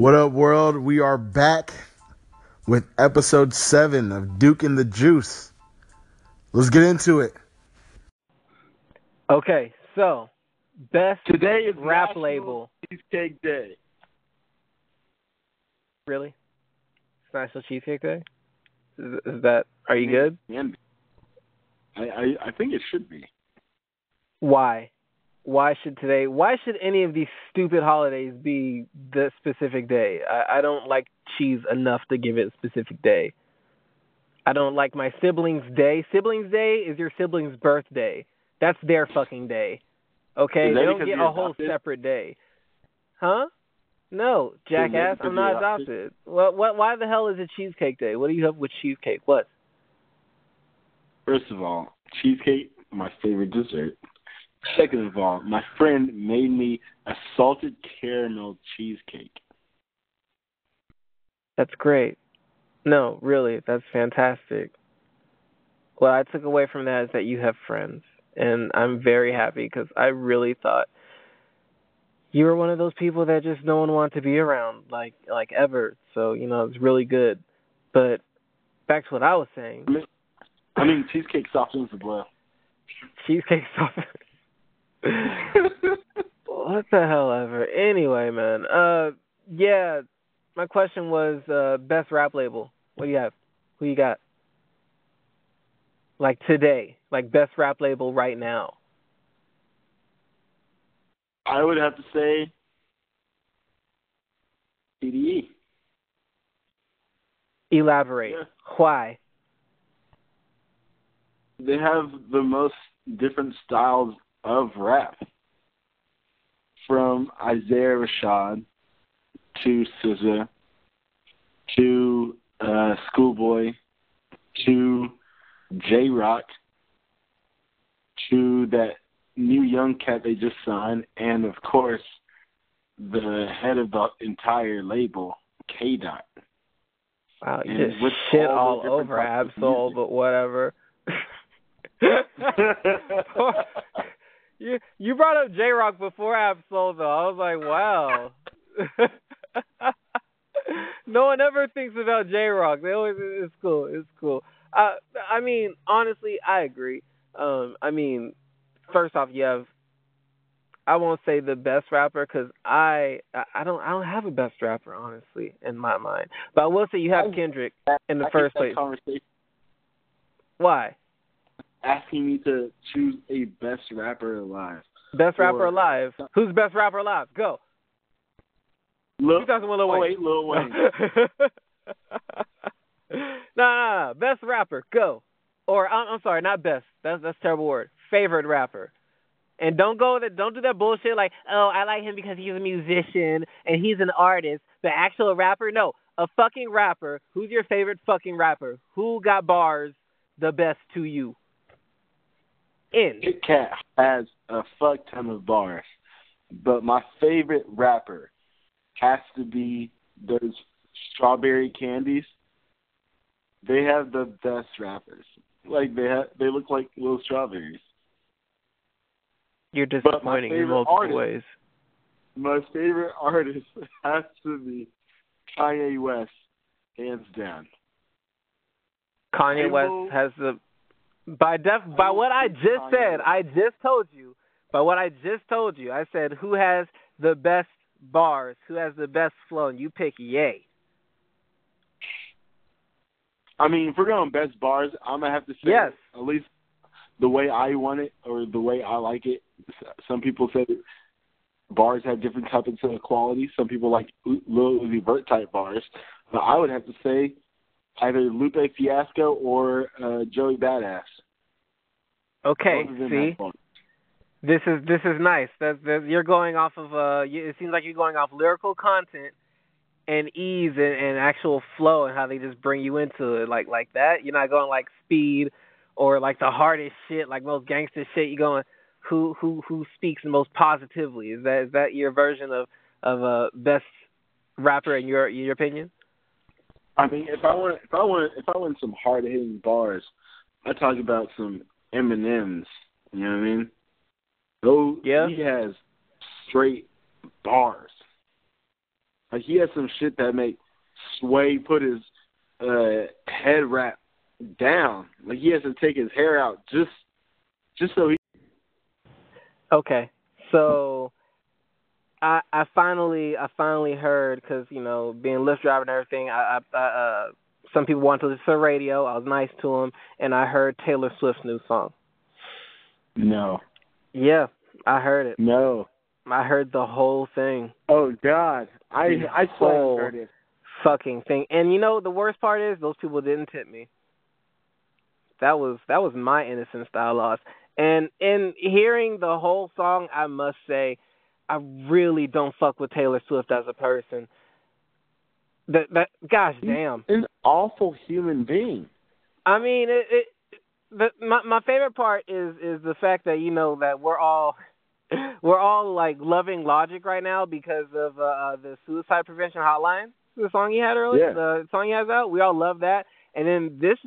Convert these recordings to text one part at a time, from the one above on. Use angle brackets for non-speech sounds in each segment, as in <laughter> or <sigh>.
What up, world? We are back with episode seven of Duke and the Juice. Let's get into it. Okay, so best Today is rap National label. Cheesecake Day. Really? It's National Cheesecake Day. Is, is that? Are you good? And I, I I think it should be. Why? Why should today? Why should any of these stupid holidays be the specific day? I, I don't like cheese enough to give it a specific day. I don't like my siblings' day. Siblings' day is your siblings' birthday. That's their fucking day. Okay, they don't get a whole separate day. Huh? No, jackass. I'm not adopted? adopted. What? What? Why the hell is it cheesecake day? What do you have with cheesecake? What? First of all, cheesecake, my favorite dessert. Second of all, my friend made me a salted caramel cheesecake. That's great. No, really, that's fantastic. What I took away from that is that you have friends, and I'm very happy because I really thought you were one of those people that just no one wanted to be around, like like ever. So you know, it's really good. But back to what I was saying, I mean, cheesecake softens the blow. cheesecake sauce. What the hell ever. Anyway, man. Uh, yeah. My question was uh best rap label. What do you have? Who you got? Like today, like best rap label right now. I would have to say TDE. Elaborate. Yeah. Why? They have the most different styles of rap. From Isaiah Rashad to SZA to uh, Schoolboy to Jay Rock to that new young cat they just signed, and of course the head of the entire label, K Dot. Wow, you And just with shit all all over Ab-Soul, but whatever. <laughs> <laughs> <laughs> you you brought up Jay Rock before Ab-Soul though. I was like, wow. <laughs> no one ever thinks about Jay Rock. They always it's cool. It's cool. Uh, I mean, honestly, I agree. Um, I mean, first off, you have. I won't say the best rapper because I I don't I don't have a best rapper honestly in my mind, but I will say you have Kendrick in the I first place. Why? Asking me to choose a best rapper alive. Best rapper Or- alive. Who's best rapper alive? Go. Lil, 2001 Lil Wayne. wait, Lil Wayne. <laughs> nah, nah, nah. Best rapper. Go. Or I'm, I'm sorry, not best. That's that's a terrible word. Favorite rapper. And don't go that don't do that bullshit like, oh, I like him because he's a musician and he's an artist. The actual rapper? No. A fucking rapper. Who's your favorite fucking rapper? Who got bars the best to you? In. Kit Kat has a fuck ton of bars, but my favorite rapper has to be those strawberry candies. They have the best rappers. Like they have, they look like little strawberries. You're But my disappointing in multiple artist- ways. My favorite artist <laughs> has to be Kanye West, hands down. Kanye I West has the by def by oh, what I just oh, said, I just told you. By what I just told you, I said who has the best bars, who has the best flow, and you pick Yay. I mean, if we're going best bars, I'm gonna have to say Yes. at least the way I want it or the way I like it. Some people say bars have different types of quality. Some people like Lil Uzi Vert type bars, but I would have to say either Lupe Fiasco or uh, Joey Badass. Okay, Both of them see, this is this is nice. That's, that's you're going off of uh, you, it seems like you're going off lyrical content and ease and, and actual flow and how they just bring you into it like like that. You're not going like speed or like the hardest shit, like most gangster shit. You're going who who who speaks the most positively. Is that is that your version of of uh best rapper in your in your opinion? I mean, if I want, if I want, if I want some hard hitting bars, I talk about some M and M's. You know what I mean? Those Yeah. he has straight bars. Like he has some shit that make Sway put his uh head wrap down. Like he has to take his hair out just just so he Okay, so I I finally I finally heard because you know being Lyft driver and everything. I, I, I uh some people wanted to listen to the radio. I was nice to them, and I heard Taylor Swift's new song. No. Yeah, I heard it. No. I heard the whole thing. Oh God, I The I whole heard it. fucking thing. And you know the worst part is those people didn't tip me. That was that was my innocent style loss. And in hearing the whole song, I must say, I really don't fuck with Taylor Swift as a person. That that gosh damn. An awful human being. I mean, it, it the my my favorite part is is the fact that you know that we're all <laughs> we're all like loving Logic right now because of uh, uh the suicide prevention hotline, the song he had earlier, Yeah. the song he has out. We all love that. And then this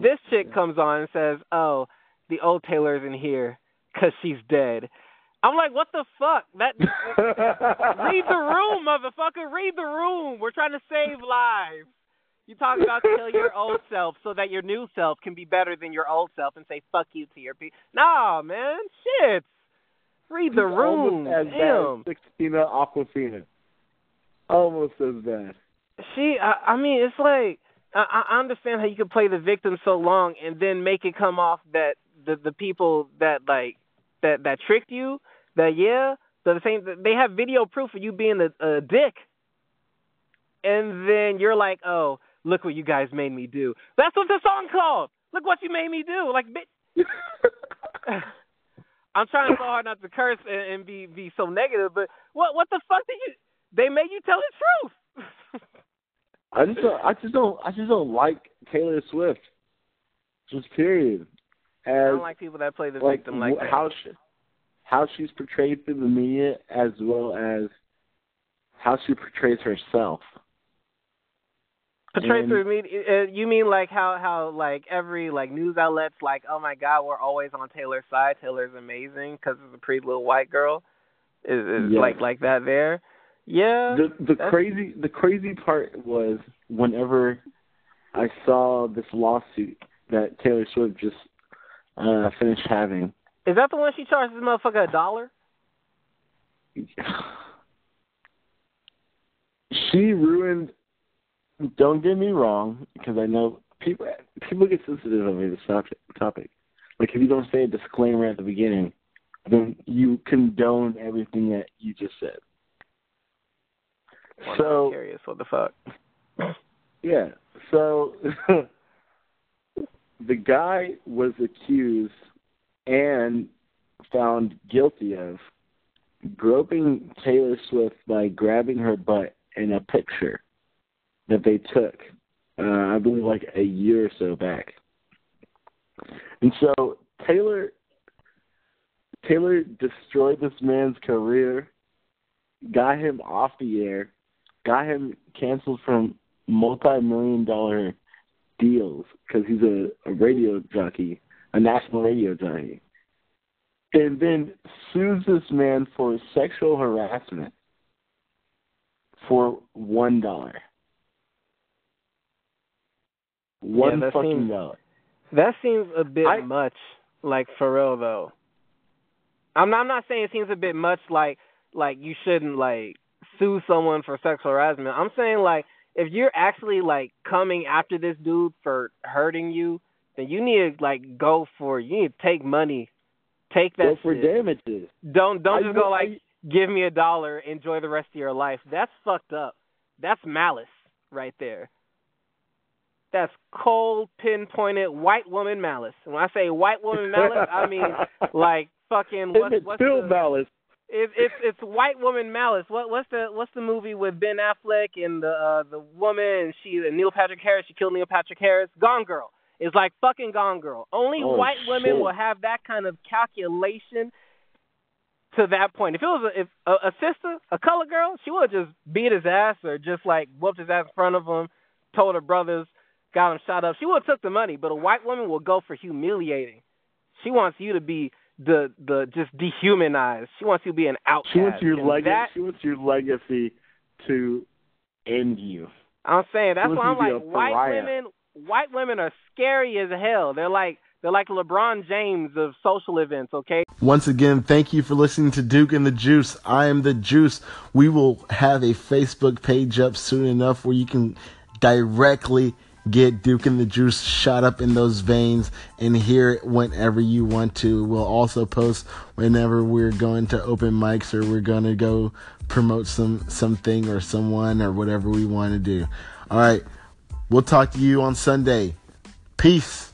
this chick comes on and says, "Oh, the old Taylor's in here because she's dead." I'm like, "What the fuck? That <laughs> read the room, motherfucker. Read the room. We're trying to save lives." You talk about kill your old self so that your new self can be better than your old self and say fuck you to your people. Nah, man, shit. Read the room. Almost as bad Damn. as Sixtina Aquafina. Almost as bad. She, I, I mean, it's like I, I understand how you could play the victim so long and then make it come off that the the people that like that that tricked you, that yeah, the same. They have video proof of you being a, a dick, and then you're like, oh, look what you guys made me do. That's what the song called. Look what you made me do. Like, bitch. <laughs> I'm trying so hard not to curse and, and be be so negative, but what what the fuck did you? They made you tell the truth. <laughs> I just don't, I just don't I just don't like Taylor Swift. Just period. I don't like people that play the like, victim like wh- that. How she's portrayed through the media as well as how she portrays herself. Portrayed through media. Uh, you mean like how how like every like news outlets like oh my god we're always on Taylor's side. Taylor's amazing because it's a pretty little white girl. Is, is Yes. like like that there? Yeah. The the that's- crazy the crazy part was whenever I saw this lawsuit that Taylor Swift just uh finished having. Is that the one she charges this motherfucker a dollar? she ruined. Don't get me wrong, because I know people people get sensitive over this topic. Topic, like if you don't say a disclaimer at the beginning, then you condone everything that you just said. Well, I'm So curious. What the fuck? yeah, so <laughs> the guy was accused and found guilty of groping Taylor Swift by grabbing her butt in a picture that they took, uh, I believe, like a year or so back. And so Taylor Taylor destroyed this man's career, got him off the air, got him canceled from multi-million dollar deals because he's a, a radio jockey, a national radio jockey, and then sues this man for sexual harassment for one dollar. One that fucking seems- dollar. That seems a bit I- much, like for real though. I'm not, I'm not saying it seems a bit much, like like you shouldn't like sue someone for sexual harassment. I'm saying like if you're actually like coming after this dude for hurting you, then you need to like go for you need to take money, take that Go for shit. damages. Don't don't I just go like I- give me a dollar, enjoy the rest of your life. That's fucked up. That's malice right there. That's cold, pinpointed white woman malice. When I say white woman malice, I mean <laughs> like fucking what's it's what's still the, malice. it's it's it's white woman malice. What what's the what's the movie with Ben Affleck and the uh the woman and she and Neil Patrick Harris? She killed Neil Patrick Harris. Gone Girl. It's like fucking Gone Girl. Only Oh, white women will have that kind of calculation to that point. If it was a, if a, a sister, a color girl, she would have just beat his ass or just like whooped his ass in front of him, told her brothers, got him shot up. She would have took the money, but a white woman will go for humiliating. She wants you to be the the just dehumanized. She wants you to be an outcast. She wants your legacy. That, She wants your legacy to end you. I'm saying that's why I'm like white pariah. women. White women are scary as hell. They're like they're like LeBron James of social events. Okay. Once again, thank you for listening to Duke and the Juice. I am the Juice. We will have a Facebook page up soon enough where you can directly get Duke and the Juice shot up in those veins and hear it whenever you want to. We'll also post whenever we're going to open mics or we're going to go promote some something or someone or whatever we want to do. All right. We'll talk to you on Sunday. Peace.